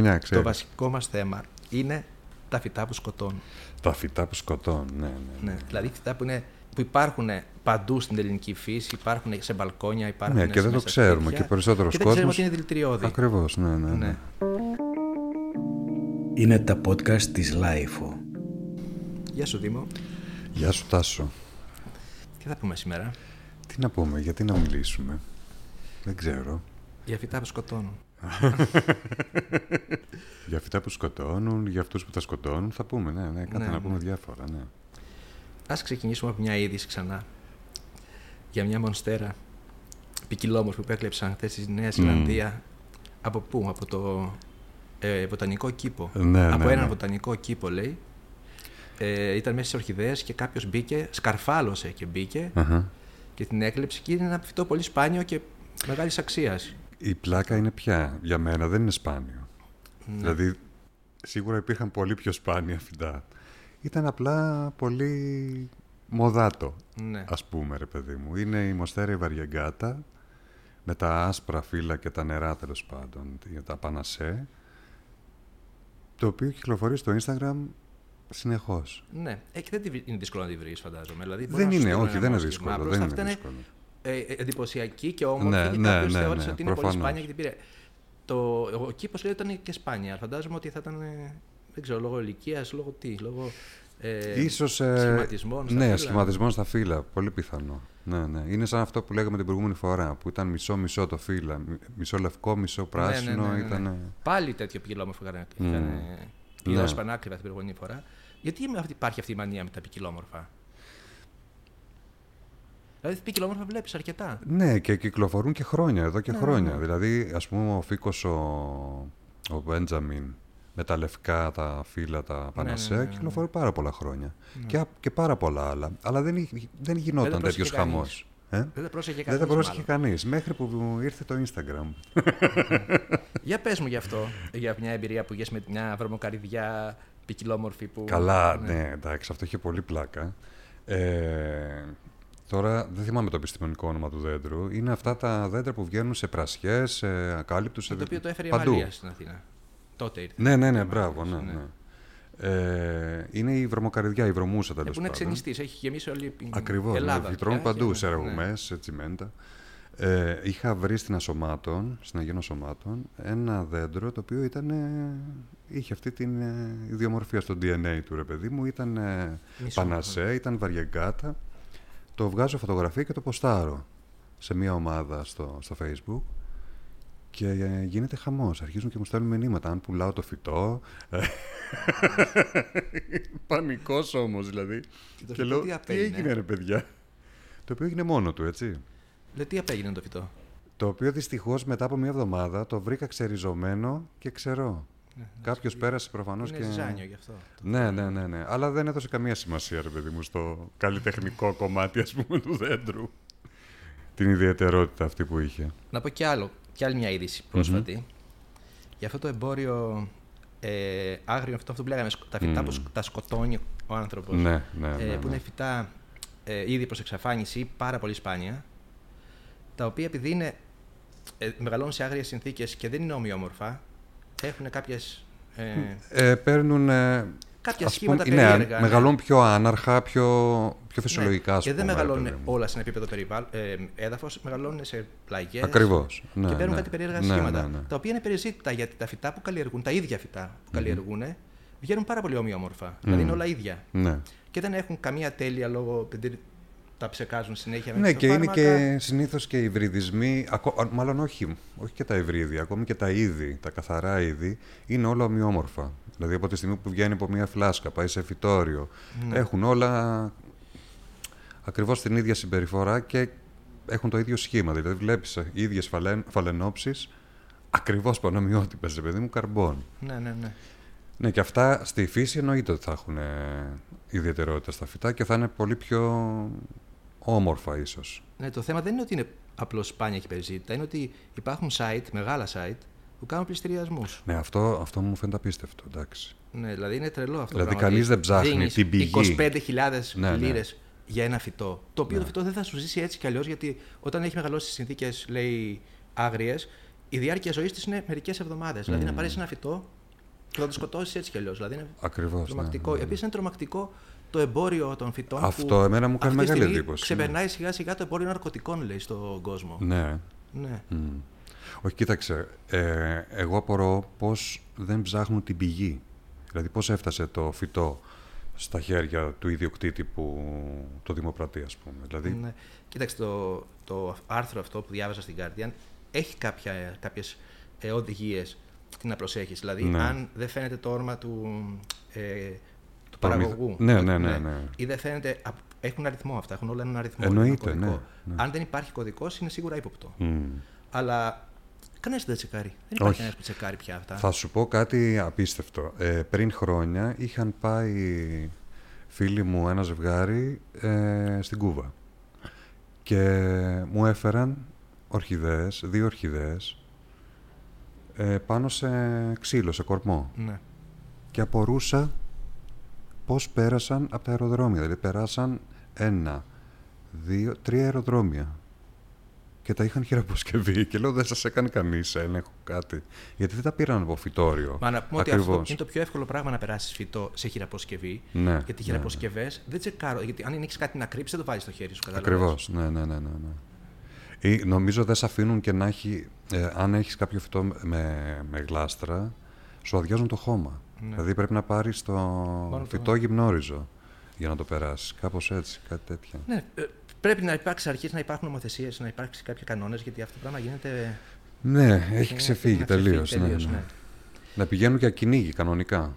Μια, Το ξέρεις. βασικό μας θέμα είναι τα φυτά που σκοτώνουν. Τα φυτά που σκοτώνουν, ναι, ναι. Ναι. Δηλαδή φυτά που, είναι, που υπάρχουν παντού στην ελληνική φύση, υπάρχουν σε μπαλκόνια, υπάρχουν Ναι, και σε δεν το μέσα ξέρουμε σπίτια και περισσότερος και δεν ξέρουμε κόσμος- ότι είναι δηλητηριώδη. Ακριβώς, ναι, ναι. ναι. Ναι. Είναι τα podcast της LiFO. Γεια σου Δήμο. Γεια σου Τάσο. Τι θα πούμε σήμερα; Τι να πούμε, γιατί να μιλήσουμε; Δεν ξέρω. Για φυτά που σκοτώνουν. Για φυτά που σκοτώνουν, για αυτούς που τα σκοτώνουν, θα πούμε, ναι, ναι, κάτι Ναι, να ναι. πούμε διάφορα, ναι. Ας ξεκινήσουμε από μια είδηση ξανά. Για μια μονστέρα ποικιλόμορφη που έκλεψαν χθες στη Νέα Ζηλανδία. Από πού, από το ε, βοτανικό κήπο. Ναι, από ναι, έναν ναι. βοτανικό κήπο, λέει. Ε, ήταν μέσα στι ορχιδέες και κάποιος μπήκε, σκαρφάλωσε και μπήκε Αχα. και την έκλεψε και είναι ένα φυτό πολύ σπάνιο και μεγάλης αξίας. Η πλάκα είναι πια, για μένα δεν είναι σπάνιο. Ναι. Δηλαδή, σίγουρα υπήρχαν πολύ πιο σπάνια φυτά. Ήταν απλά πολύ μοδάτο, Ναι. ας πούμε, ρε παιδί μου. Είναι η Μοστέρα η Βαριαγκάτα, με τα άσπρα φύλλα και τα νερά, τέλος πάντων, για τα πανασέ, το οποίο κυκλοφορεί στο Instagram συνεχώς. Ναι, ε, και δεν τη- είναι δύσκολο να τη βρεις, φαντάζομαι. Δηλαδή, μπορεί Δεν να σου είναι, στείλουν όχι, ένα δεν είναι μόσχημα. δύσκολο. Απλώς Δεν αυτά είναι είναι δύσκολο. Ε, ε, εντυπωσιακή και όμορφη Ναι, και ναι, κάποιος ναι, θεώρησε ναι, ότι είναι πολύ προφανώς. σπάνια και την πήρε. Το, ο κήπος λέει ότι ήταν και σπάνια. Φαντάζομαι ότι θα ήταν. ε, Δεν ξέρω, λόγω ηλικίας, λόγω τι, λόγω. Ε, Ίσως, ε, σχηματισμών στα ναι, φύλλα. σχηματισμών στα φύλλα. Πολύ πιθανό. Ναι, ναι. Είναι σαν αυτό που λέγαμε την προηγούμενη φορά, που ήταν μισό-μισό το φύλλα. Μι- Μισό λευκό, μισό πράσινο. Ναι, ναι, ναι, ναι. Ήταν... Πάλι τέτοιο ποικιλόμορφο είχαν. Μμ. είχαν Ναι. πληρώσει πανάκριβα την προηγούμενη φορά. Γιατί με αυτή- υπάρχει αυτή η μανία με τα ποικιλόμορφα; Δηλαδή, ποικιλόμορφα βλέπεις αρκετά. Ναι, και κυκλοφορούν και χρόνια, εδώ και Ναι, χρόνια. ναι. Δηλαδή, ας πούμε, ο Φίκος ο, ο Μπέντζαμιν με τα λευκά, τα φύλλα, τα πανασέ, ναι, ναι, ναι. κυκλοφορεί πάρα πολλά χρόνια. Και, α- και πάρα πολλά άλλα. Αλλά δεν, εί- δεν γινόταν πρόσεχε τέτοιος κανείς. χαμός. Ε; Δεν τα πρόσεχε Δεν κανείς τα πρόσεχε μάλλον. κανείς, μέχρι που ήρθε το Instagram. Για πες μου γι' αυτό, για μια εμπειρία που είχες με μια βρωμοκαριδιά ποικιλόμορφη που... Καλά, ναι, εντάξει, αυτό είχε πολύ πλάκα. Ε, τώρα δεν θυμάμαι το επιστημονικό όνομα του δέντρου. Είναι αυτά τα δέντρα που βγαίνουν σε πρασιές, σε ακάλυπτους, σε Το οποίο το έφερε η παντού. Αμαλία στην Αθήνα. Τότε ήρθε. Ναι, ναι, ναι, Η μπράβο, Αμαλία, ναι, ναι. Ε, είναι η βρωμοκαριδιά, η βρωμούσα Ε, τέλος που είναι πάντων. ξενιστής, έχει γεμίσει όλη η Ακριβώς. Ελλάδα. Ναι, τρώνε πια παντού και- σε ναι. ρογμέ, σε τσιμέντα. Ε, είχα βρει στην Ασωμάτων, στην Αγίων Ασωμάτων, ένα δέντρο το οποίο ήταν, ε, είχε αυτή την ε, ιδιομορφία στο DNA του, ρε παιδί μου. Ήταν ε, Μισό. πανασέ, ήταν βαριεγκάτα. Το βγάζω φωτογραφία και το ποστάρω σε μια ομάδα στο, στο facebook και ε, γίνεται χαμός. Αρχίζουν και μου στέλνουν μηνύματα. Αν πουλάω το φυτό. Πανικός όμως δηλαδή. Και το Και φυτό λέω, τι τι απέγινε;» έγινε ρε παιδιά; Το οποίο έγινε μόνο του, έτσι. Λέει, τι απέγινε το φυτό; Το οποίο δυστυχώς μετά από μια εβδομάδα το βρήκα ξεριζωμένο και ξερό. Κάποιος πέρασε προφανώς Είναι και. ζυζάνιο γι' αυτό. Ναι, ναι, ναι, ναι. Αλλά δεν έδωσε καμία σημασία, ρε παιδί μου, στο καλλιτεχνικό κομμάτι, ας πούμε, του δέντρου. Την ιδιαιτερότητα αυτή που είχε. Να πω κι άλλο, κι άλλη μια είδηση πρόσφατη. Για αυτό το εμπόριο ε, άγριο, αυτό, αυτό που λέγαμε, σκ- τα φυτά Μμμ. που σκ- τα σκοτώνει ο άνθρωπος. Ναι, ναι, ε, ναι. που ναι. είναι φυτά ε, ήδη προς εξαφάνιση, πάρα πολύ σπάνια, τα οποία επειδή είναι, ε, μεγαλώνουν σε άγριες συνθήκες και δεν είναι ομοιόμορφα, έχουν κάποιες, ε, Ε, παίρνουν. Ε, κάποια ας σχήματα πούμε, ναι, περίεργα. ναι. μεγαλώνουν πιο άναρχα, πιο, πιο φυσιολογικά, Ναι, ας Και δεν πούμε, ρε μεγαλώνουν παιδί μου. όλα σε ένα επίπεδο περιβάλλον, ε, έδαφος, μεγαλώνουν σε πλαγιές. Ακριβώς. Ναι, και παίρνουν ναι. κάτι περίεργα Ναι, σχήματα. ναι, ναι. Τα οποία είναι περιζήτητα γιατί τα φυτά που καλλιεργούν, τα ίδια φυτά που καλλιεργούν, βγαίνουν πάρα πολύ ομοιόμορφα. Δηλαδή είναι όλα ίδια. Ναι. Και δεν έχουν καμία τέλεια λόγω. Επειδή τα ψεκάζουν συνέχεια με Ναι, και είναι φυτοφάρμακα. και συνήθως και οι υβριδισμοί, ακο- α, μάλλον όχι, όχι και τα υβρίδια, ακόμη και τα είδη, τα καθαρά είδη, είναι όλα ομοιόμορφα. Δηλαδή από τη στιγμή που βγαίνει από μια φλάσκα, πάει σε φυτόριο, Ναι. έχουν όλα ακριβώς την ίδια συμπεριφορά και έχουν το ίδιο σχήμα. Δηλαδή βλέπεις οι ίδιες φαλεν, φαλενόψεις, ακριβώς πανομοιότυπες, ρε παιδί μου, καρμπών. Ναι, ναι, ναι. Ναι, και αυτά στη φύση εννοείται ότι θα έχουν ε, ιδιαιτερότητα στα φυτά και θα είναι πολύ πιο όμορφα ίσως. ναι. Το θέμα δεν είναι ότι είναι απλώς σπάνια και περιζήτητα, είναι ότι υπάρχουν site, μεγάλα site, που κάνουν πληστηριασμούς. Ναι, αυτό, αυτό μου φαίνεται απίστευτο, εντάξει. Ναι, δηλαδή είναι τρελό αυτό. Δηλαδή, το πράγμα, κανείς ότι δεν ψάχνει δίνεις την πηγή. 25.000 Ναι, ναι. λίρες για ένα φυτό. Το οποίο Ναι. το φυτό δεν θα σου ζήσει έτσι κι αλλιώς, γιατί όταν έχει μεγαλώσει στις συνθήκες, λέει, άγριες, η διάρκεια ζωής της είναι μερικές εβδομάδες. Δηλαδή να πάρεις ένα φυτό και θα το σκοτώσεις έτσι κι αλλιώς. Δηλαδή είναι Ακριβώς. τρομακτικό. Επίσης είναι τρομακτικό το εμπόριο των φυτών. Αυτό που εμένα μου κάνει αυτή τη μεγάλη στιγμή εντύπωση, Ξεπερνάει σιγά σιγά το εμπόριο ναρκωτικών, λέει, στον κόσμο. Ναι. Ναι. Μμ. Όχι, κοίταξε. Ε, εγώ απορώ πώς δεν ψάχνουν την πηγή. Δηλαδή πώς έφτασε το φυτό στα χέρια του ιδιοκτήτη που το δημοπρατεί, ας πούμε. Δηλαδή, Ναι. Κοίταξε, το, το άρθρο αυτό που διάβασα στην Guardian έχει κάποια, κάποιες ε, οδηγίες τι να προσέχεις. Δηλαδή, Ναι. αν δεν φαίνεται το όρμα του, ε, του Προμηθ- παραγωγού. Ναι, ότι- ναι, ναι, ναι. Ή δεν φαίνεται... α, Έχουν αριθμό αυτά, έχουν όλα έναν αριθμό. Εννοείται, ένα κωδικό. ναι, ναι. Αν δεν υπάρχει κωδικός, είναι σίγουρα ύποπτο. μ. Αλλά κανένας δεν τα τσεκάρει. Δεν υπάρχει Όχι. κανένας που τσεκάρει πια αυτά. Θα σου πω κάτι απίστευτο. Ε, πριν χρόνια είχαν πάει φίλοι μου ένα ζευγάρι ε, στην Κούβα και μου έφεραν ορχιδέες, δύο ορχιδέες ε, πάνω σε ξύλο, σε κορμό Ναι. και απορούσα πώς πέρασαν από τα αεροδρόμια. Δηλαδή περάσαν ένα, δύο, τρία αεροδρόμια και τα είχαν χειραποσκευή και λέω δεν σας έκανε κανείς έλεγχο κάτι γιατί δεν τα πήραν από φυτόριο. Μα να πούμε ότι αυτό Ακριβώς. είναι το πιο εύκολο πράγμα να περάσεις φυτό σε χειραποσκευή. Ναι, γιατί ναι, χειραποσκευές δεν τσεκάρω. Γιατί αν έχει κάτι να κρύψει, δεν το βάζεις στο χέρι σου. κατάλαβες. Ακριβώς. Ναι, ναι, ναι, ναι, ναι. Ή, νομίζω δεν σε αφήνουν και να έχει. Ε, αν έχεις κάποιο φυτό με, με γλάστρα, σου αδειάζουν το χώμα. Ναι. Δηλαδή πρέπει να πάρεις το το- φυτό γυμνόριζο για να το περάσεις. Κάπως έτσι, κάτι τέτοιο. Ναι, ε, πρέπει να υπάρξει αρχής να υπάρχουν νομοθεσίες, να υπάρξει κάποια κανόνες, γιατί αυτό το πράγμα γίνεται. Ναι, έχει είναι- ξεφύγει είναι τελείως. Ναι, τελείως, ναι. ναι. Να πηγαίνουν για κυνήγι κανονικά.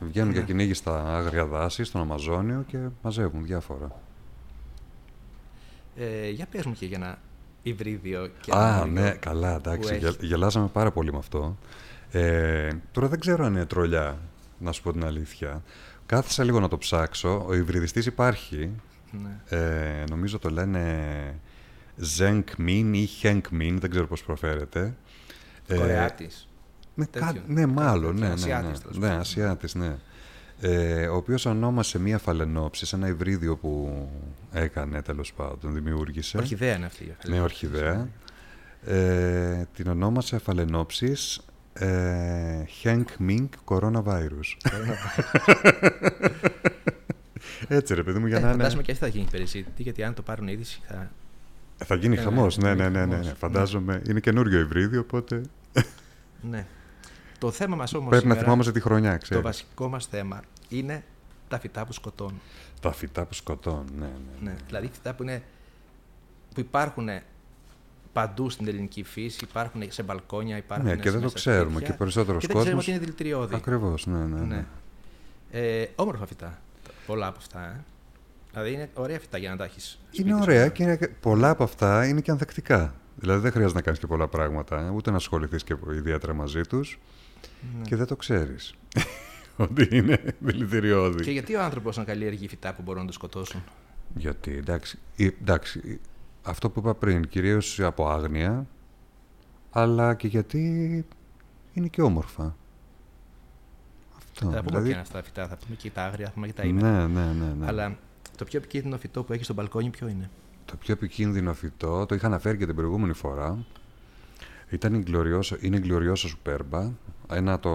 Βγαίνουν Ναι. για κυνήγι στα άγρια δάση, στον Αμαζόνιο και μαζεύουν διάφορα. Ε, για πες μου και για ένα υβρίδιο και Α, ένα ναι, όριο καλά, που εντάξει. έχεις. γελ- γελάσαμε πάρα πολύ με αυτό. Ε, τώρα δεν ξέρω αν είναι τρολιά, να σου πω την αλήθεια. Κάθισα λίγο να το ψάξω. Ο υβριδιστής υπάρχει. Ναι. Ε, νομίζω το λένε Zeng Min ή Henk Min, δεν ξέρω πώς προφέρεται. Ε, Κορεάτης. ναι, τέτοιο. κα- ναι, μάλλον, ναι, ναι, ναι. Ασιάτης, τέλος ναι, πάντων. Ασιάτης, ναι. Ε, ο οποίος ονόμασε μία φαλενόψη σε ένα υβρίδιο που έκανε τέλος πάντων, δημιούργησε. Ορχιδέα είναι αυτή. Ναι, ορχιδέα. Ε, την ονόμασε φαλενόψης ε, Henk Mink Coronavirus. Έτσι ρε παιδί μου, για Ε, να είναι... φαντάζομαι και αυτή θα γίνει περισσότερη, γιατί αν το πάρουν είδηση θα. Θα γίνει Ε, χαμός, ναι, ναι, θα ναι, γίνει ναι, ναι, χαμός. ναι. Φαντάζομαι, είναι καινούριο υβρίδιο, οπότε Ναι. Το θέμα μας όμως. πρέπει να θυμόμαστε τη χρονιά, Το ξέρεις. βασικό μας θέμα είναι τα φυτά που σκοτώνουν. Τα φυτά που σκοτώνουν, ναι, ναι. Ναι. Δηλαδή φυτά που, είναι, που υπάρχουν παντού στην ελληνική φύση, υπάρχουν σε μπαλκόνια, υπάρχουν. Ναι, και δεν μέσα το στα ξέρουμε σπίτια και περισσότερος και δεν ξέρουμε κόσμος- ότι είναι δηλητηριώδη. Ακριβώς, ναι, ναι, ναι. Ναι. Ε, όμορφα φυτά. Πολλά από αυτά. Ε. Δηλαδή είναι ωραία φυτά για να τα έχεις. Είναι ωραία και είναι- πολλά από αυτά είναι και ανθεκτικά. Δηλαδή δεν χρειάζεται να κάνεις και πολλά πράγματα, ούτε να ασχοληθείς και ιδιαίτερα μαζί τους Ναι. και δεν το ξέρεις. ότι είναι δηλητηριώδη. Και γιατί ο άνθρωπος να καλλιεργεί φυτά που μπορούν να το σκοτώσουν; Γιατί, εντάξει, ε, εντάξει, αυτό που είπα πριν, κυρίως από άγνοια, αλλά και γιατί είναι και όμορφα. Αυτό, θα πούμε δηλαδή, ποια είναι αυτά τα φυτά, θα πούμε και τα άγρια, θα πούμε και τα ήμερα. ναι, ναι, ναι, ναι. Αλλά το πιο επικίνδυνο φυτό που έχει στο μπαλκόνι ποιο είναι; Το πιο επικίνδυνο φυτό, το είχα αναφέρει και την προηγούμενη φορά, ήταν η Gloriosa, είναι η Gloriosa Superba, ένα το,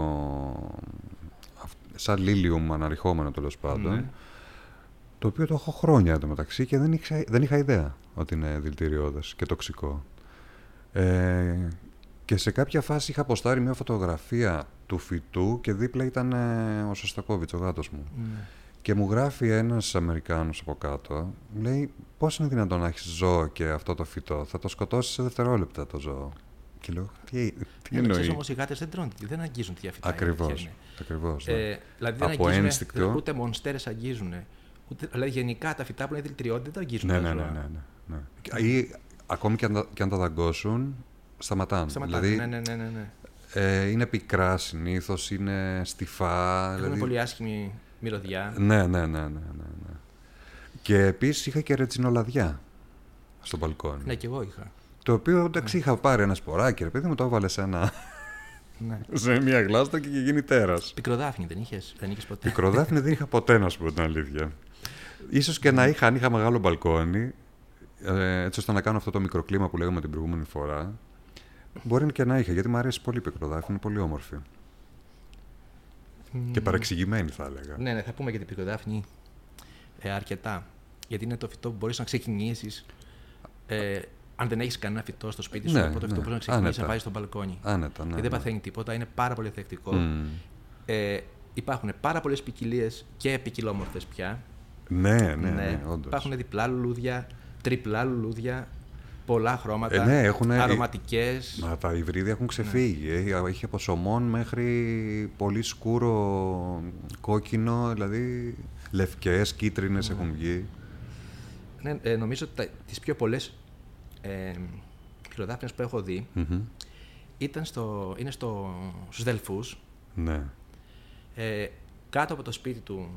αυ- σαν λίλιουμ αναρριχόμενο τέλος πάντων, Ναι. Το οποίο το έχω χρόνια εντωμεταξύ και δεν είχα, δεν είχα ιδέα ότι είναι δηλητηριώδες και τοξικό. Ε, και σε κάποια φάση είχα αποστάρει μια φωτογραφία του φυτού και δίπλα ήταν ε, ο Σωστακόβιτς, ο γάτος μου. Ναι. Και μου γράφει ένας Αμερικάνος από κάτω, λέει πώς είναι δυνατόν να έχεις ζώο και αυτό το φυτό, θα το σκοτώσεις σε δευτερόλεπτα το ζώο. Και λέω, τι, τι Ε, εννοείς; όμως οι γάτες δεν τρώνε, δεν αγγίζουν τέτοια φυτά. η Ακριβώς, αλήθεια είναι. ακριβώς. ναι. Ε, δηλαδή δεν Από αγγίζουν, ένστικτο. ούτε μονστέρες αγγίζουν. Ούτε, δηλαδή γενικά τα φυτά που είναι δηλητηριώδη δεν τα αγγίζουν. ναι, τα ναι, ζώα. ναι, ναι, ναι, ναι. Ή ακόμη και αν, τα- και αν τα δαγκώσουν, σταματάνε. Σταματάνε. Δηλαδή, ναι, ναι, ναι, ναι, ναι. ε, είναι πικρά συνήθως, είναι στιφά. Έχουν δηλαδή- πολύ άσχημη μυρωδιά. Ναι, ναι, ναι, ναι, ναι, ναι. Και επίσης είχα και ρετσινολαδιά στο μπαλκόνι. Ναι, και εγώ είχα. Το οποίο εντάξει είχα πάρει ένα σποράκι, ρε παιδί μου, το έβαλε σε, ένα, Ναι. σε μια γλάστα και είχε γίνει τέρας. Πικροδάφνη δεν είχες δεν είχες ποτέ; Πικροδάφνη δεν είχα ποτέ, να σου πω την αλήθεια. Ίσως και να είχα, αν είχα μεγάλο μπαλκόνι, ε, έτσι ώστε να κάνω αυτό το μικροκλίμα που λέγαμε την προηγούμενη φορά. μπορεί και να είχε, γιατί μου αρέσει πολύ η πικροδάφνη, είναι πολύ όμορφη. Και παρεξηγημένη θα έλεγα. Ναι, ναι, θα πούμε για την πικροδάφνη ε, αρκετά. Γιατί είναι το φυτό που μπορείς να ξεκινήσεις. Ε, αν δεν έχεις κανένα φυτό στο σπίτι σου, Ναι, από το φυτό ναι. που μπορείς να ξεκινήσεις Άνετα. να βάζεις στο μπαλκόνι. Άνετα, ναι. και δεν ναι. παθαίνει τίποτα, είναι πάρα πολύ θεκτικό. Μμ. Ε, υπάρχουν πάρα πολλές ποικιλίες και ποικιλόμορφες πια. Ναι, ναι, ναι, όντως. Υπάρχουν διπλά λουλούδια, τριπλά λουλούδια, πολλά χρώματα. Ε, ναι, έχουνε- αρωματικές. Μα τα υβρίδια έχουν ξεφύγει. Ε. Έχει από σωμών μέχρι πολύ σκούρο κόκκινο, δηλαδή λευκές, κίτρινες έχουν βγει. Ναι, ε, νομίζω ότι τα- τις πιο πολλές ε, πυροδάφνες που έχω δει Μμμ. ήταν στο, είναι στο, στους Δελφούς, Ναι. ε, κάτω από το σπίτι του,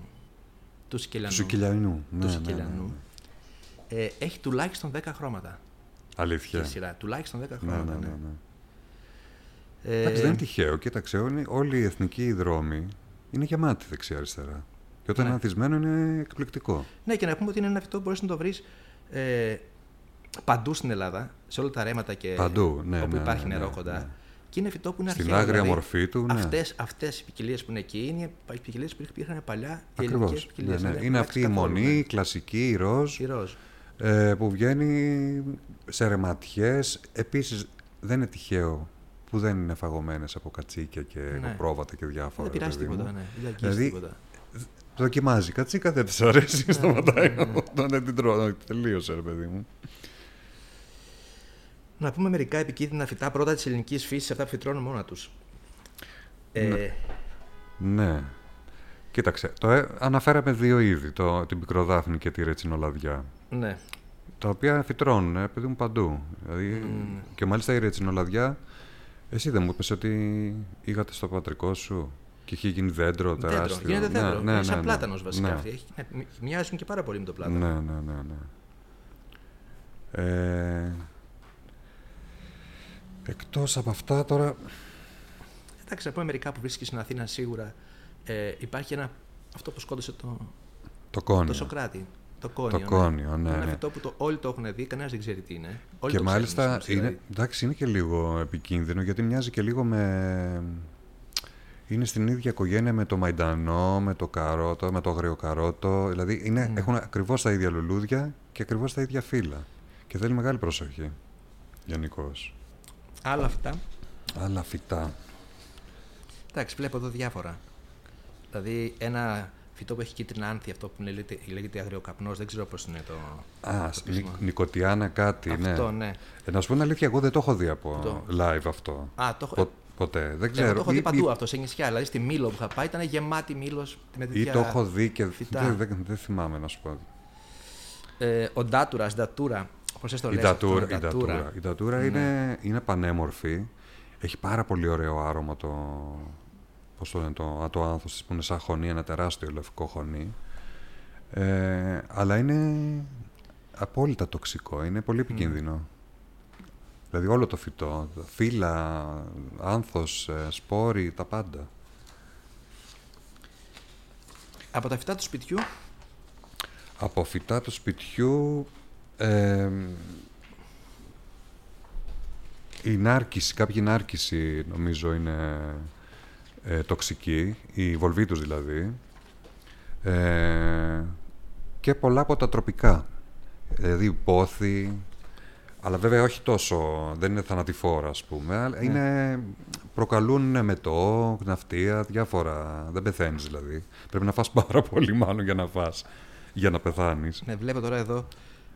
του Σικελιανού. Του Σικελιανού. Ναι, του ναι, Σικελιανού. ναι. Ε, έχει τουλάχιστον 10 χρώματα Αλήθεια. η σειρά. Τουλάχιστον 10 Ναι, χρώματα. ναι, ναι, ναι. ναι. Ε, Εντάξει, δεν είναι τυχαίο. Κοίταξε, όλοι, όλοι οι εθνικοί δρόμοι είναι γεμάτοι δεξιά-αριστερά. Και όταν Ναι. είναι ανθισμένο είναι εκπληκτικό. Ναι, και να πούμε ότι είναι ένα φυτό που μπορείς να το βρεις ε, παντού στην Ελλάδα, σε όλα τα ρέματα και Παντού, ναι, όπου ναι, υπάρχει ναι, νερό ναι, κοντά. Ναι. Και είναι φυτό που είναι Στην αρχαίο. άγρια δηλαδή, μορφή του, ναι. Αυτές, αυτές οι ποικιλίες που είναι εκεί είναι οι ποικιλίες που υπήρχαν παλιά. Οι ελληνικές Ακριβώς. ποικιλίες. Ναι, ναι. δεν Είναι έχουν αυτή η αλλάξει καθόλου, μονή, ναι. η κλασική, η ροζ, Η ροζ. ε, που βγαίνει σε ρεματιές. Επίσης δεν είναι τυχαίο που δεν είναι φαγωμένες από κατσίκια και Ναι. πρόβατα και διάφορα. Δεν πειράζει παιδί μου. τίποτα, ναι. Δεν αγγίζει Δηλαδή, τίποτα. Δοκιμάζει κατσίκα, δεν της αρέσει, Ναι, σταματάει όταν δεν την τρώω. Τελείωσε, ρε παιδί μου. Να πούμε μερικά επικίνδυνα φυτά πρώτα της ελληνικής φύσης, αυτά που φυτρώνουν μόνα τους. Ε, Ναι. Κοίταξε, το, ε, αναφέραμε δύο είδη, το, την πικροδάφνη και τη ρετσινολαδιά. ναι. Τα οποία φυτρώνουν, ε, παιδί μου, παντού. Δηλαδή, Μμμ. Και μάλιστα η ρετσινολαδιά, εσύ δεν μου είπες ότι είχατε στο πατρικό σου και είχε γίνει δέντρο Δέντρο. τεράστιο. Γίνεται δέντρο. Ναι, ναι, είναι ναι, σαν ναι. πλάτανος βασικά Ναι. αυτή. Έχει, ναι, μοι- μοιάζουν και πάρα πολύ με το πλάτανο. Ναι, ναι, ναι, ναι. Ε, εκτός από αυτά τώρα... Εντάξει, να πούμε μερικά που βρίσκεις στην Αθήνα σίγουρα. Ε, υπάρχει ένα. Αυτό που σκότωσε το, Το κόνιο. το Σοκράτη. Το κόνιο. Το κόνιο, ναι, Ένα ναι. φυτό που το, όλοι το έχουν δει, κανένας δεν ξέρει τι είναι. Όλοι και το ξέρουν μάλιστα στην ουσία, είναι, δηλαδή. εντάξει, είναι και λίγο επικίνδυνο γιατί μοιάζει και λίγο με... Είναι στην ίδια οικογένεια με το μαϊντανό, με το καρότο, με το αγριοκαρότο. Δηλαδή είναι, Mm. έχουν ακριβώς τα ίδια λουλούδια και ακριβώς τα ίδια φύλλα. Και θέλει μεγάλη προσοχή γενικώς. Άλλα φυτά. Άλλα φυτά. Εντάξει, βλέπω εδώ διάφορα. Δηλαδή ένα φυτό που έχει κίτρινα άνθη, αυτό που λέγεται, λέγεται αγριοκαπνός, δεν ξέρω πώς είναι το. Α, το νι, πείσμα. Νικοτιάνα κάτι, Αυτό, ναι. ναι. Ε, να σου πω την αλήθεια, εγώ δεν το έχω δει από Το- live αυτό. Α, το έχω. Πο- ποτέ. Δεν Ναι, ξέρω. εγώ το έχω δει Ή- παντού ή- αυτό σε νησιά. Δηλαδή στη Μήλο που είχα πάει ήταν γεμάτη Μήλος με Ή τέτοια. το έχω δει και φυτά. δεν, δεν, δεν θυμάμαι να σου πω. Ε, ο Ντάτουρας, Ντατούρα. Πώ το Η λες ντατούρα, αυτό, η ντατούρα. Η ντατούρα Ναι. είναι, είναι πανέμορφη. Έχει πάρα πολύ ωραίο άρωμα το. Πώς το λένε, το, α, το άνθος της που είναι σαν χωνί, ένα τεράστιο λευκό χωνί. Ε, αλλά είναι απόλυτα τοξικό, είναι πολύ επικίνδυνο. Δηλαδή όλο το φυτό, φύλλα, άνθος, ε, σπόροι, τα πάντα. Από τα φυτά του σπιτιού, Από φυτά του σπιτιού ε, η νάρκηση, κάποια νάρκηση νομίζω είναι ε, τοξική, η βολβίτους δηλαδή ε, και πολλά από τα τροπικά, δηλαδή πόθη, αλλά βέβαια όχι τόσο, δεν είναι θανατηφόρα ας πούμε, αλλά είναι, προκαλούν μετό, ναυτία, διάφορα, δεν πεθαίνεις δηλαδή. Πρέπει να φας πάρα πολύ μάλλον για να φας, για να πεθάνεις. ναι, βλέπω τώρα εδώ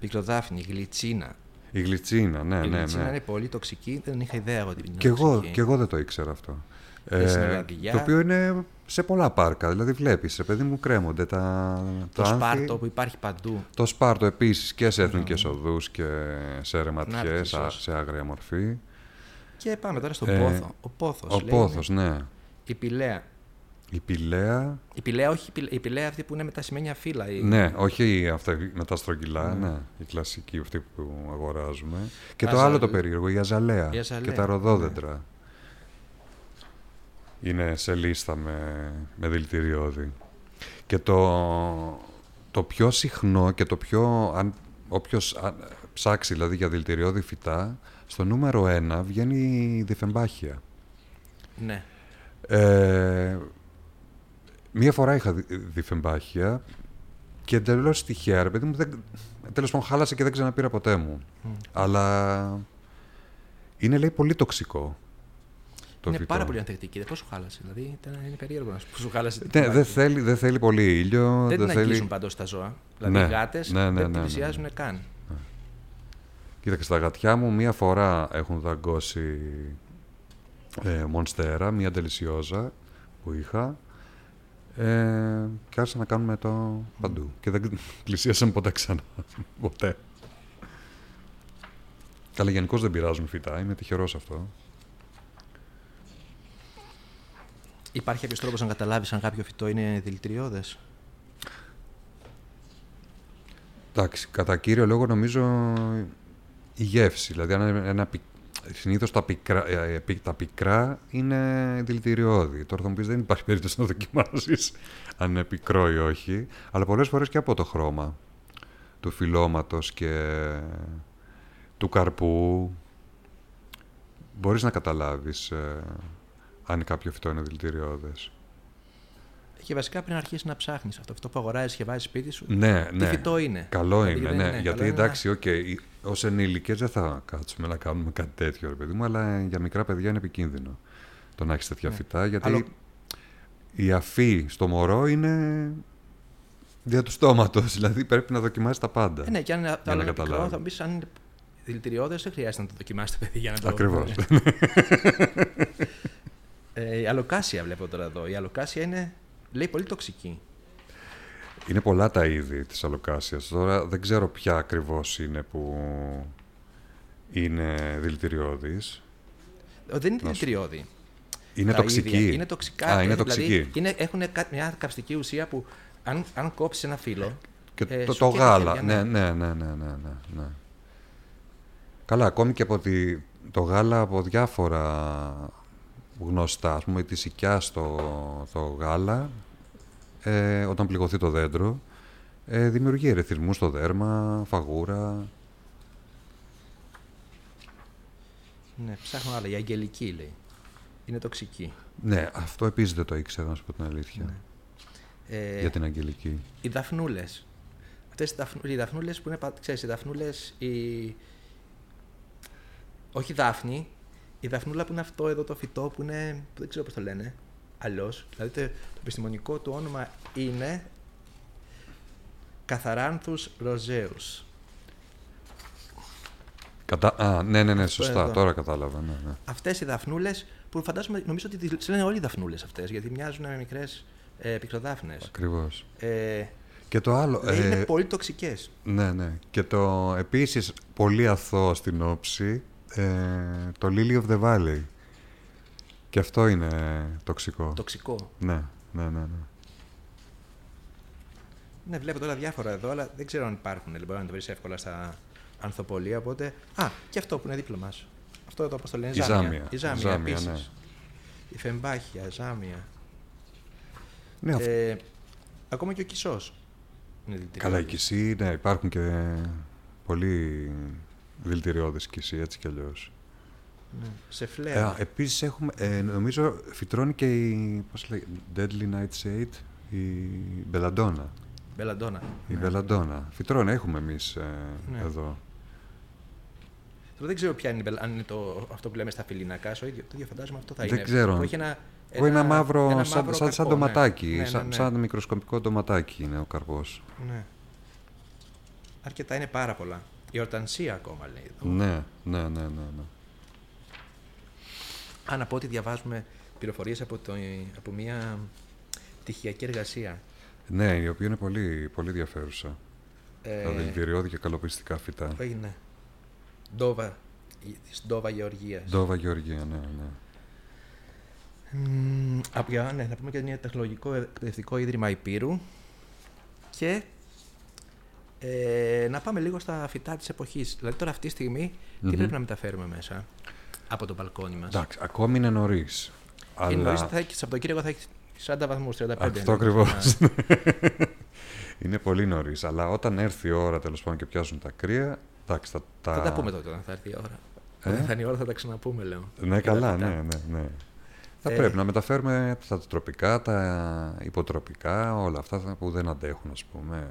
πικροδάφνη, γλυτσίνα. Η γλυτσίνα, ναι, η ναι, γλυτσίνα ναι. είναι πολύ τοξική, δεν είχα ιδέα εγώ ότι είναι Και εγώ, τοξική. και εγώ δεν το ήξερα αυτό. Ε, Η συνεργαδιά. το οποίο είναι σε πολλά πάρκα. Δηλαδή βλέπεις, ρε παιδί μου, κρέμονται τα, Το τα άνθη. σπάρτο που υπάρχει παντού. Το σπάρτο επίσης και σε εθνικές οδούς και σε ρεματιές, Νάρκισσος. α- σε άγρια μορφή. Και πάμε τώρα στον Ε, πόθο. Ο πόθος. Ο λέει, πόθος, ναι. είναι Η πηλαία. Η πηλαία, Η πηλαία, όχι η πηλαία, η πηλαία αυτή που είναι με τα σημαίνια φύλλα. η- ναι, όχι αυτά με τα στρογγυλά, Ναι. ναι. Η κλασική αυτή που αγοράζουμε. Και το Αζαλ- άλλο το περίεργο, η αζαλέα. Η αζαλέα, Και τα ροδόδεντρα. Είναι σε λίστα με, με δηλητηριώδη. Και το, το πιο συχνό και το πιο... Αν, όποιος αν, ψάξει δηλαδή για δηλητηριώδη φυτά, Στο νούμερο 1 βγαίνει η Διφεμπάχια. Ναι. Ε, μία φορά είχα δι- διφεμπάχια και εντελώς τυχαία, ρε παιδί μου, δεν, τέλος πάντων χάλασε και δεν ξαναπήρα ποτέ μου. Αλλά είναι λέει πολύ τοξικό. Το είναι φυτό. πάρα πολύ ανθεκτική. Πώς σου χάλασε, δηλαδή ήταν, είναι περίεργο να σου- που σου χάλασε. την Ναι, τομπάκη. δεν θέλει, δεν θέλει πολύ ήλιο. Δεν την θέλει... αγγίζουν πάντως τα ζώα. Δηλαδή Ναι, οι γάτες ναι, ναι, δεν ναι, την ναι. πλησιάζουν καν. Κοίταξε, στα γατιά μου μία φορά έχουν δαγκώσει ε, μονστέρα, μία τελισιόζα που είχα ε, και άρχισα να κάνουμε το παντού. Και δεν πλησίασαν ποτέ ξανά. ποτέ. Καλά, γενικώς δεν πειράζουν φυτά. Είμαι τυχερός αυτό. Υπάρχει κάποιος τρόπος να καταλάβεις αν κάποιο φυτό είναι δηλητηριώδες; Εντάξει, κατά κύριο λόγο νομίζω η γεύση. Δηλαδή, αν ένα, ένα, πι- συνήθως τα πικρά, ε, ε, πι- τα πικρά είναι δηλητηριώδη. Τώρα θα μου πεις δεν υπάρχει περίπτωση να δοκιμάσεις αν είναι πικρό ή όχι. Αλλά πολλές φορές και από το χρώμα του φυλλώματος και του καρπού μπορείς να καταλάβεις ε, αν κάποιο φυτό είναι δηλητηριώδες. Και βασικά πριν αρχίσεις να ψάχνεις αυτό, αυτό που αγοράζεις και βάζεις σπίτι σου. Ναι, Τι ναι. φυτό είναι. Καλό Δηλαδή, είναι, δεν ναι. είναι, Γιατί καλό είναι εντάξει, οκ, ως ενήλικες δεν θα κάτσουμε να κάνουμε κάτι τέτοιο, ρε παιδί μου, αλλά για μικρά παιδιά είναι επικίνδυνο το να έχεις τέτοια Ναι. φυτά. Γιατί Άλλο- η αφή στο μωρό είναι δια του στόματος. Δηλαδή πρέπει να δοκιμάσεις τα πάντα. Ε, ναι, και αν είναι το να άλλο είναι πικρό, καταλάβεις. θα μου πει αν είναι δηλητηριώδες, δεν χρειάζεται να το δοκιμάσετε, παιδί, για να το. Ακριβώς. Ε, η αλοκάσια βλέπω τώρα εδώ. Η αλοκάσια είναι, λέει, πολύ τοξική. είναι πολλά τα είδη της αλοκάσιας. Τώρα δεν ξέρω ποια ακριβώς είναι που είναι δηλητηριώδης. Ε, Δεν είναι Να σου- δηλητηριώδη. Είναι τα τοξική. ίδια. Είναι τοξικά. Α, είναι δηλαδή, τοξική. είναι, έχουν μια καυστική ουσία που αν, αν κόψεις ένα φύλλο. Και ε, το, σου το καίει τα γάλα. χέρια, Ναι, ναι, ναι, ναι, ναι, ναι, ναι. Καλά, ακόμη και από τη, το γάλα από διάφορα γνωστά, ας πούμε, τη σικιά στο το γάλα, ε, όταν πληγωθεί το δέντρο, ε, δημιουργεί ερεθισμούς στο δέρμα, φαγούρα. Ναι, ψάχνω άλλα. Η αγγελική λέει. Είναι τοξική. Ναι, αυτό επίσης δεν το ήξερα, να σου πω την αλήθεια, Ναι. Ε, για την αγγελική. Οι δαφνούλες. Αυτές οι, δαφνου... οι δαφνούλες που είναι. πα- Ξέρεις, οι δαφνούλες. Η... Όχι δάφνη. Η δαφνούλα που είναι αυτό εδώ το φυτό που είναι. που δεν ξέρω πώς το λένε. Αλλιώς. Δηλαδή το, το επιστημονικό του όνομα είναι. Καθαράνθους ροζέους. Κατα... Α, ναι, ναι, ναι, σωστά, εδώ. τώρα κατάλαβα. Ναι, ναι. Αυτές οι δαφνούλες που φαντάζομαι, νομίζω ότι τις λένε όλοι οι δαφνούλες αυτές γιατί μοιάζουν με μικρές ε, πικροδάφνες. Ακριβώς. Ε, Και το άλλο... δηλαδή είναι ε, πολύ τοξικές. Ναι, ναι. Και το επίσης πολύ αθώο στην όψη, ε, το Lily of the Valley. Και αυτό είναι τοξικό. Τοξικό. Ναι, ναι, ναι. ναι. Ναι, βλέπω τώρα διάφορα εδώ, αλλά δεν ξέρω αν υπάρχουν. Δεν μπορεί να το βρεις εύκολα στα ανθοπολία. Οπότε. Α, και αυτό που είναι δίπλα μας. Αυτό εδώ, πώ το λένε, Η ζάμια. Η ζάμια, Ζάμια, επίσης. ναι. Η φεμπάχια, ζάμια. ναι αυ- Ε, ακόμα και ο κισός. Είναι δηλητηριώδης. Καλά, η κυσή, ναι, υπάρχουν και πολύ δηλητηριώδες κυσή, έτσι κι αλλιώς. Ναι. Σε Ε, φλέβα. α, επίσης έχουμε, ε, νομίζω, φυτρώνει και η, πώς λέει, Deadly Nightshade, η Μπελαντόνα. Μπελαντόνα. Η Ναι. Μπελαντόνα. Φυτρώνει, έχουμε εμείς ε, Ναι. εδώ. Τώρα δεν ξέρω ποια είναι, η μπελα- αν είναι το, αυτό που λέμε στα φιλινακά, το ίδιο, το ίδιο φαντάζομαι αυτό θα Δεν είναι. ξέρω. Που έχει ένα, Που είναι ένα μαύρο, ένα σαν, μαύρο σαν, σαν κακό, ναι. ντοματάκι, Ναι, ναι, σαν, ναι. σαν μικροσκοπικό ντοματάκι είναι ο καρπός. Ναι. Αρκετά είναι πάρα πολλά. Η ορτανσία ακόμα λέει εδώ. Ναι, ναι, ναι, ναι. ναι. Α, να πω ότι διαβάζουμε πληροφορίες από, το, από μια τυχιακή εργασία. Ναι, η οποία είναι πολύ, πολύ ενδιαφέρουσα. Ε, Τα δηλητηριώδη και καλοπιστικά φυτά. που έγινε. Ντόβα, η- της Ντόβα Γεωργίας. Ντόβα Γεωργία, ναι, ναι. Μμμ, από, για- ναι, να πούμε και ένα τεχνολογικό εκπαιδευτικό ίδρυμα Υπήρου και ε, να πάμε λίγο στα φυτά της εποχής. Δηλαδή τώρα αυτή τη στιγμή τι Μμμ. πρέπει να μεταφέρουμε μέσα από το μπαλκόνι μας; Εντάξει, ακόμη είναι νωρίς. Είναι νωρίς, Αλλά θα έχει, Σαββατοκύριακο θα έχει 40 βαθμούς, 35. αυτό ακριβώς. είναι πολύ νωρίς. Αλλά όταν έρθει η ώρα τέλος πάντων και πιάσουν τα κρύα. Εντάξει, θα, Θα τα πούμε τότε όταν θα έρθει η ώρα. Ε; Δεν θα είναι η ώρα, θα τα ξαναπούμε, λέω. Ναι, Για τα καλά, φυτά. ναι, ναι, ναι. Θα Ε. πρέπει να μεταφέρουμε τα τροπικά, τα υποτροπικά, όλα αυτά που δεν αντέχουν, ας πούμε,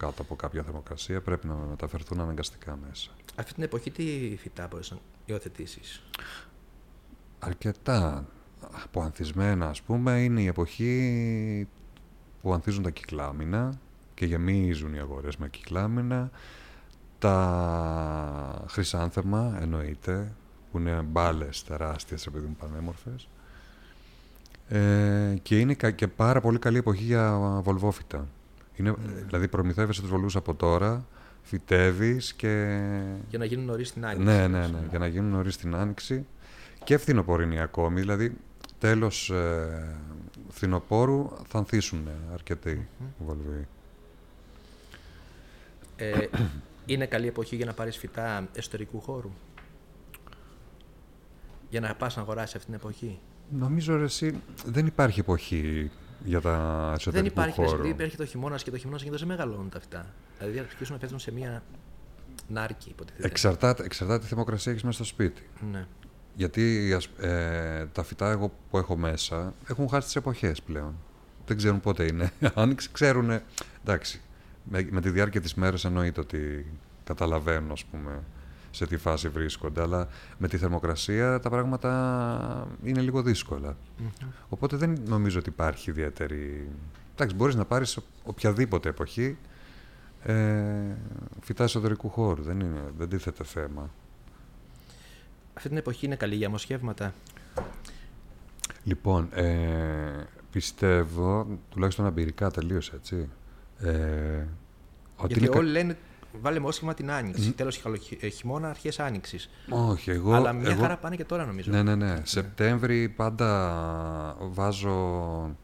κάτω από κάποια θερμοκρασία, πρέπει να μεταφερθούν αναγκαστικά μέσα. Αυτή την εποχή τι φυτά μπορείς να υιοθετήσεις; Αρκετά αποανθισμένα, ας πούμε, είναι η εποχή που ανθίζουν τα κυκλάμινα και γεμίζουν οι αγορές με κυκλάμινα. Τα χρυσάνθεμα, εννοείται, που είναι μπάλες τεράστιες, επειδή μου πανέμορφες. Ε, και είναι κα- και πάρα πολύ καλή εποχή για βολβόφυτα. Είναι, Δηλαδή προμηθεύεσαι τους βολβούς από τώρα, φυτεύεις και... Για να γίνουν νωρίς την άνοιξη. Ναι, ναι, ναι, για να γίνουν νωρίς την άνοιξη και φθινοπορεινή ακόμη, δηλαδή τέλος ε, φθινοπόρου θα ανθίσουν αρκετοί βολβοί. Ε, είναι καλή εποχή για να πάρεις φυτά εσωτερικού χώρου; Για να πας να αγοράσεις αυτή την εποχή; Νομίζω ρε, εσύ δεν υπάρχει εποχή για τα εσωτερικού Δεν υπάρχει. χώρου. Επειδή υπήρχε το χειμώνας και το χειμώνας γίνεται δεν μεγαλώνουν τα φυτά. Δηλαδή αρχίζουν να πέφτουν σε μία νάρκη, υποτίθεται. Εξαρτάται, εξαρτάται τι θερμοκρασία έχεις μέσα στο σπίτι. Ναι. Γιατί ας- ε, τα φυτά εγώ που έχω μέσα έχουν χάσει τις εποχές πλέον. Δεν ξέρουν πότε είναι. Αν ξέρουν, εντάξει, με, με τη διάρκεια της μέρας εννοείται ότι καταλαβαίνουν, ας πούμε, σε τι φάση βρίσκονται, αλλά με τη θερμοκρασία τα πράγματα είναι λίγο δύσκολα. Οπότε δεν νομίζω ότι υπάρχει ιδιαίτερη... Εντάξει, μπορείς να πάρεις ο- οποιαδήποτε εποχή ε, φυτάς εσωτερικού χώρου. Δεν, είναι, δεν τίθεται θέμα. Αυτή την εποχή είναι καλή για μοσχεύματα. Λοιπόν, ε, πιστεύω, τουλάχιστον εμπειρικά τελείως έτσι, ε, ότι Γιατί είναι κα- όλοι λένε βάλε μόσχευμα την άνοιξη. Τέλος χειμώνα, αρχές άνοιξης. Όχι, εγώ... Αλλά μια εγώ... χαρά πάνε και τώρα νομίζω. Ναι, ναι, ναι. Σεπτέμβρη πάντα βάζω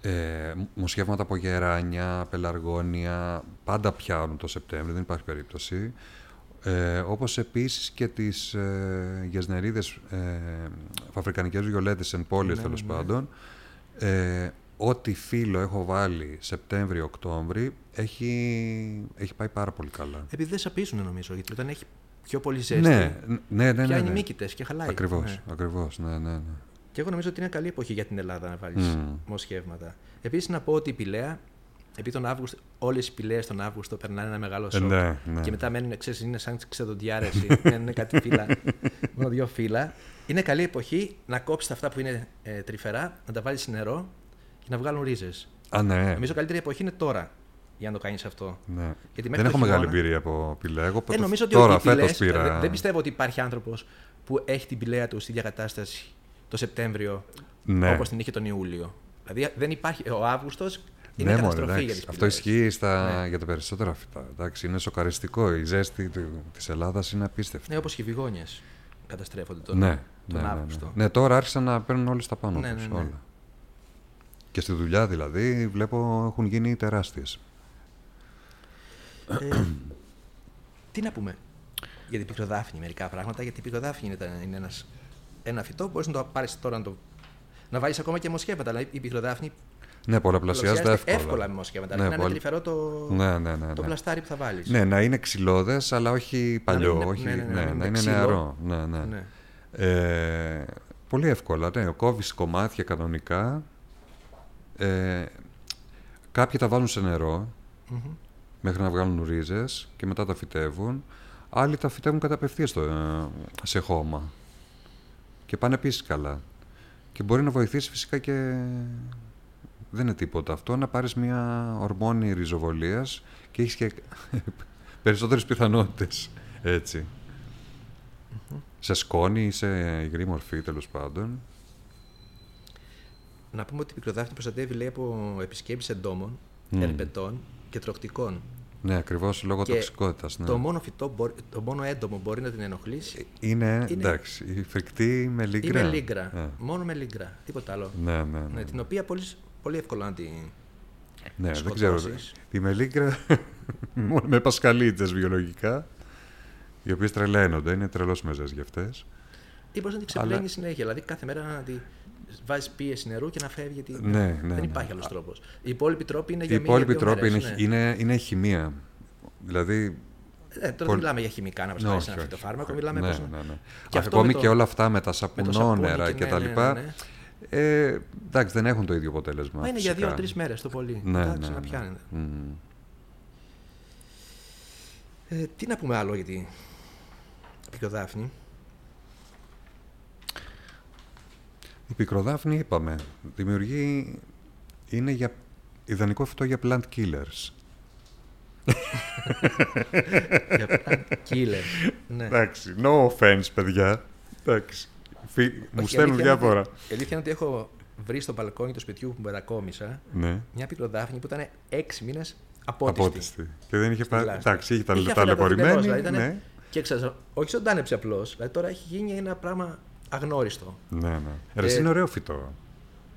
ε, μοσχεύματα από γεράνια, πελαργόνια. Πάντα πιάνουν το Σεπτέμβρη, δεν υπάρχει περίπτωση. Ε, όπως επίσης και τις ε, γεσνερίδες, ε, αφρικανικές βιολέτες εν πόλεις Ναι, τέλος ναι. πάντων. Ε, ό,τι φύλλο έχω βάλει Σεπτέμβρη-Οκτώβρη έχει, έχει πάει πάρα πολύ καλά. Επειδή δεν σαπίζουν νομίζω, γιατί όταν έχει πιο πολύ ζέστη. Ναι, ναι, ναι, ναι, Πιάνει ναι. μύκητες και χαλάει. Ακριβώς, Ναι. ακριβώς, ναι, ναι, ναι. Και εγώ νομίζω ότι είναι καλή εποχή για την Ελλάδα να βάλεις Μμμ. μοσχεύματα. Επίσης να πω ότι η Πηλαία, επειδή τον Αύγουστο, όλες οι πηλαίες τον Αύγουστο περνάνε ένα μεγάλο σοκ. ναι, ναι. Και μετά μένουν, ξέρεις, είναι σαν ξεδοντιάρε, μένουν κάτι φύλλα, μόνο δύο φύλλα. Είναι καλή εποχή να κόψεις αυτά που είναι ε, τρυφερά, να τα βάλεις σε νερό και να βγάλουν ρίζες. Α, ναι. Νομίζω καλύτερη εποχή είναι τώρα για να το κάνεις αυτό. ναι. Γιατί μέχρι Δεν το έχω μεγάλη χειμώνα- εμπειρία από πηλαία. Εγώ Ε, νομίζω ότι τώρα, οι πηλαίες- φέτος πήρα. δεν, δεν πιστεύω ότι υπάρχει άνθρωπος που έχει την πηλαία του στη διακατάσταση το Σεπτέμβριο ναι. όπως την είχε τον Ιούλιο. Δηλαδή δεν υπάρχει. Ο Αύγουστος είναι ναι, μωρέ, καταστροφή εντάξει. για τις Αυτό ισχύει στα... Ναι. για τα περισσότερα φυτά. Εντάξει, είναι σοκαριστικό. Η ζέστη της Ελλάδας είναι απίστευτη. Ναι, όπως και οι βιγόνιε καταστρέφονται τον, ναι, τον ναι, ναι, Αύγουστο. ναι. Ναι, τώρα άρχισαν να παίρνουν όλοι στα πάνω Ναι, τους, ναι, ναι. όλα. Και στη δουλειά δηλαδή βλέπω έχουν γίνει τεράστιες. Ε, τι να πούμε; Για την πικροδάφνη, μερικά πράγματα. Γιατί η πικροδάφνη είναι, τα- είναι ένας, ένα φυτό που μπορείς να το πάρεις τώρα να το. Να βάλεις ακόμα και μοσχεύματα. Αλλά η πικροδάφνη Ναι, πολλαπλασιάζεται εύκολα. εύκολα με μοσχεύματα. Ναι, Ναι, να είναι πολύ- τρυφερό το, Ναι, ναι, ναι. το ναι. πλαστάρι που θα βάλεις. Ναι, να είναι ξυλώδες, αλλά όχι παλιό. είναι- όχι, ναι, ναι, ναι, να μην να είναι είναι ξύλο. νεαρό. Ναι, ναι. Ναι. Ε, πολύ εύκολα, ναι. Κόβεις κομμάτια κανονικά. Ε, κάποιοι τα βάζουν σε νερό Μμμ. μέχρι να βγάλουν ρίζες και μετά τα φυτεύουν. Άλλοι τα φυτεύουν κατά απευθείας στο, ε, σε χώμα. Και πάνε επίσης καλά. Και μπορεί να βοηθήσει φυσικά και... Δεν είναι τίποτα αυτό, να πάρεις μια ορμόνη ριζοβολίας και έχεις και περισσότερες πιθανότητες, έτσι. Σε σκόνη ή σε υγρή μορφή, τέλος πάντων. Να πούμε ότι η πικροδάφνη προστατεύει λέει, από επισκέψει εντόμων, Μμ. ερπετών και τροκτικών. Ναι, ακριβώς λόγω Και τοξικότητας. Ναι. Το, μόνο φυτό, μπορεί- το μόνο έντομο μπορεί να την ενοχλήσει Είναι, εντάξει, η φρικτή με λίγκρα. είναι λίγκρα. Ε, Μόνο με λίγκρα. Τίποτα άλλο. ναι, ναι, ναι. Ναι, την οποία πολύ, πολύ εύκολα να την. Ναι, δεν ξέρω. σκοτώσεις. Τη μελίγκρα μόνο με πασκαλίτσες βιολογικά, οι οποίες τρελαίνονται, είναι τρελός μεζές για αυτές. Ή μπορείς να την Αλλά- ξεπλένει συνέχεια. Δηλαδή κάθε μέρα να τη βάζεις πίεση νερού και να φεύγει. Γιατί Ναι, ναι, δεν ναι. υπάρχει άλλος τρόπος. Οι υπόλοιποι τρόποι είναι Οι για μία υπόλοιποι δύο τρόποι μέρες, είναι, ναι. είναι, είναι χημεία. Δηλαδή, Ε, τώρα δεν Πολύ- μιλάμε για χημικά να Ναι, προσπαθήσει όχι, ένα όχι. φυτοφάρμακο, μιλάμε ναι, πώς ναι, να- ναι. Και αυτό Ακόμη με το- και όλα αυτά με τα με το σαπουνόνερα σαπούνι και, και τα ναι, λοιπά. ναι, ναι. Ε, εντάξει, δεν έχουν το ίδιο αποτέλεσμα. Μα είναι για φυσικά. δύο-τρεις μέρες το πολύ. Ναι, Μετά ναι, ξαναπιάνεται. ναι. Μμμ. Ε, τι να πούμε άλλο για την πικροδάφνη. Η πικροδάφνη, είπαμε, δημιουργεί. είναι για ιδανικό φυτό για plant killers. για plant killer. ναι. Εντάξει, no offense, παιδιά. Εντάξει. Φι- Μου Όχι, η στέλνουν αλήθεια είναι διάφορα. ότι- Η αλήθεια είναι ότι έχω βρει στο μπαλκόνι του σπιτιού που μετακόμισα Ναι. μια πικροδάφνη που ήταν έξι μήνες απότιστη. Απότιστη. Και δεν είχε πάρει. λάσπη. Εντάξει, είχε τα Είχε λεπτά αφιλατωθεί τελώς, λεπορημένη. δηλαδή ήταν- Ναι. Και ξέρω, όχι ζωντάνεψε απλώς. Δηλαδή τώρα έχει γίνει ένα πράγμα αγνώριστο. Ναι, ναι. Ρε, Ε, είναι ωραίο φυτό.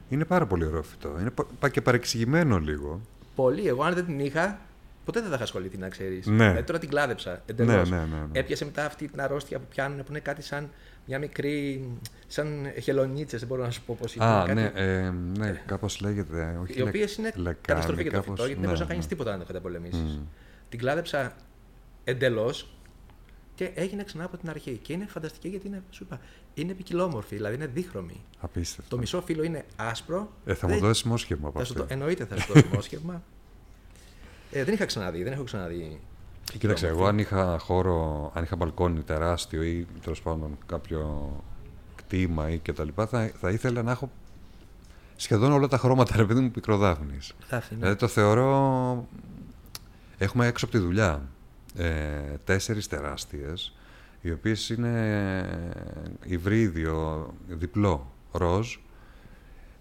Είναι πάρα πολύ ωραίο φυτό. Είναι πα- πα- και παρεξηγημένο λίγο. Πολύ. Εγώ αν δεν την είχα, ποτέ δεν θα είχα ασχοληθεί να ξέρεις. Ναι. Δηλαδή τώρα την κλάδεψα εντελώς. Ναι, ναι, ναι, ναι. Έπιασε μετά αυτή την αρρώστια που πιάνουν που είναι κάτι σαν μια μικρή. σαν χελονίτσες, δεν μπορώ να σου πω πώς είναι. Α, κάτι, ναι, ε, ναι, κάπως λέγεται. Όχι οι οποίες λεκ- είναι λεκάνη, καταστροφή για το κάπως- φυτό, γιατί δεν ναι, μπορείς να κάνεις ναι. τίποτα να το καταπολεμήσεις. Μμ. Την κλάδεψα εντελώς και έγινε ξανά από την αρχή. Και είναι φανταστική γιατί είναι, σου είπα, είναι ποικιλόμορφη, δηλαδή είναι δίχρωμη. Απίστευτο. Το μισό φύλλο είναι άσπρο. Ε, θα μου δεν- δώσεις μόσχευμα από θα σου αυτό. το, εννοείται θα σου δώσω μόσχευμα. Ε, δεν είχα ξαναδεί, δεν έχω ξαναδεί. Κοίταξε, ποικιλόμορφη. εγώ αν είχα χώρο, αν είχα μπαλκόνι τεράστιο ή τέλος πάντων κάποιο κτήμα ή κτλ. Θα, θα ήθελα να έχω σχεδόν όλα τα χρώματα ρε παιδί μου πικροδάφνης. Δάφνη, ναι. Δηλαδή το θεωρώ. Έχουμε έξω από τη δουλειά ε, τέσσερις τεράστιες, οι οποίες είναι υβρίδιο, διπλό, ροζ.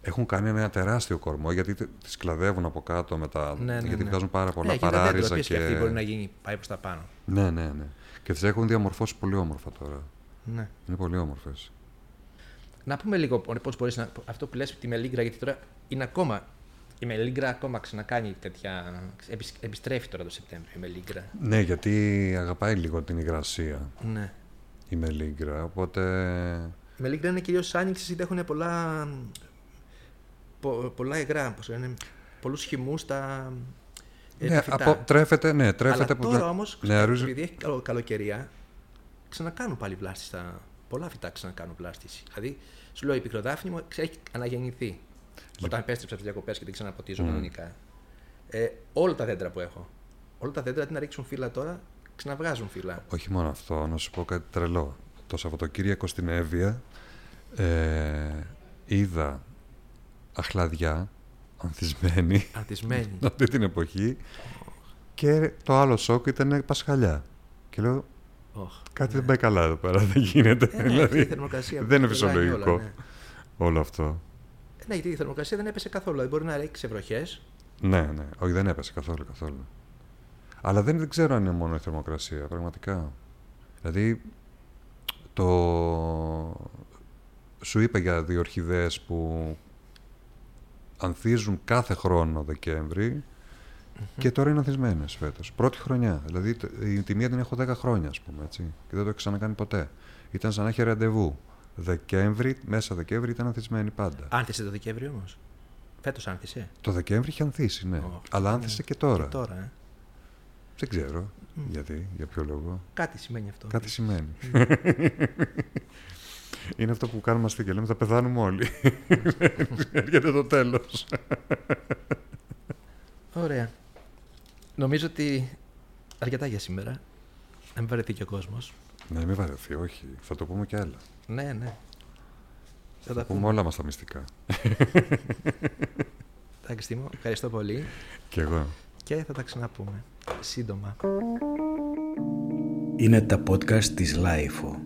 Έχουν κάνει ένα τεράστιο κορμό γιατί τε- τις κλαδεύουν από κάτω με τα, Ναι, ναι, γιατί ναι. βγάζουν πάρα πολλά ναι, και τα δέντρα, παράριζα επίσης, και... και αυτή μπορεί να γίνει, πάει προς τα πάνω. Ναι, ναι, ναι. Και τις έχουν διαμορφώσει πολύ όμορφα τώρα. Ναι. Είναι πολύ όμορφες. Να πούμε λίγο πώς μπορείς να. Αυτό που λες τη Μελίγκρα, γιατί τώρα είναι ακόμα. Η Μελίγκρα ακόμα ξανακάνει τέτοια. επισ- Επιστρέφει τώρα το Σεπτέμβριο η Μελίγκρα. Ναι, γιατί αγαπάει λίγο την υγρασία Ναι. η Μελίγκρα, οπότε... Η Μελίγκρα είναι κυρίως άνοιξης γιατί έχουν πολλά. πο- πολλά υγρά. Πώς λένε. Πολλούς χυμούς στα. ε, Ναι, τα φυτά. από, τρέφεται, ναι, τρέφεται Αλλά από τώρα τα- όμως, νεαρούς- επειδή έχει καλο- καλοκαιρία, ξανακάνουν πάλι βλάστηση. Στα... Πολλά φυτά ξανακάνουν βλάστηση. Δηλαδή, σου λέω η πικροδάφνη μου ξέ- έχει αναγεννηθεί. Όταν επέστρεψα από τι διακοπέ και την ξαναποτίζω Μμ. κανονικά. Ε, όλα τα δέντρα που έχω. Όλα τα δέντρα τι να ρίξουν φύλλα τώρα, ξαναβγάζουν φύλλα. Όχι μόνο αυτό, να σου πω κάτι τρελό. Το Σαββατοκύριακο στην Εύβοια ε, είδα αχλαδιά ανθισμένη Ανθισμένοι. αυτή την εποχή και το άλλο σοκ ήταν πασχαλιά. Και λέω, Οχ. κάτι δεν πάει καλά εδώ πέρα, δεν γίνεται. Ε, ναι, δηλαδή, η θερμοκρασία δεν είναι πουλάει όλα, φυσιολογικό ναι. όλο αυτό. Ε, Ναι, γιατί η θερμοκρασία δεν έπεσε καθόλου. Δηλαδή, μπορεί να ρίξει βροχέ. Ναι, ναι, όχι δεν έπεσε καθόλου, καθόλου. Αλλά δεν, δεν ξέρω αν είναι μόνο η θερμοκρασία, πραγματικά. Δηλαδή, το... Σου είπα για δύο ορχιδέες που ανθίζουν κάθε χρόνο Δεκέμβρη και τώρα είναι ανθισμένες φέτος. Πρώτη χρονιά. Δηλαδή, το- η, τη μία την έχω 10 χρόνια, ας πούμε, έτσι. Και δεν το έχω ξανακάνει ποτέ. Ήταν σαν να έχει ραντεβού. Δεκέμβρη, μέσα Δεκέμβρη ήταν ανθισμένη πάντα. Άνθησε το Δεκέμβριο όμως. Φέτος άνθησε. Το Δεκέμβρη είχε ανθίσει, ναι. Ω, Αλλά ναι. άνθησε και τώρα. Και τώρα, ε. Δεν ξέρω γιατί, για ποιο λόγο. Κάτι σημαίνει αυτό. Κάτι σημαίνει. Είναι αυτό που κάνουμε αστεία και λέμε θα πεθάνουμε όλοι. Έρχεται το τέλος. Ωραία. Νομίζω ότι αρκετά για σήμερα. Να μην βαρεθεί και ο κόσμος. Ναι, μην βαρεθεί, όχι. Θα το πούμε κι άλλα. Ναι, ναι. Θα Θα τα πούμε πούμε. όλα μας τα μυστικά. Εντάξει, Τίμω, ευχαριστώ πολύ Κι εγώ. και θα τα ξαναπούμε σύντομα. Είναι τα podcast της Λάιφο.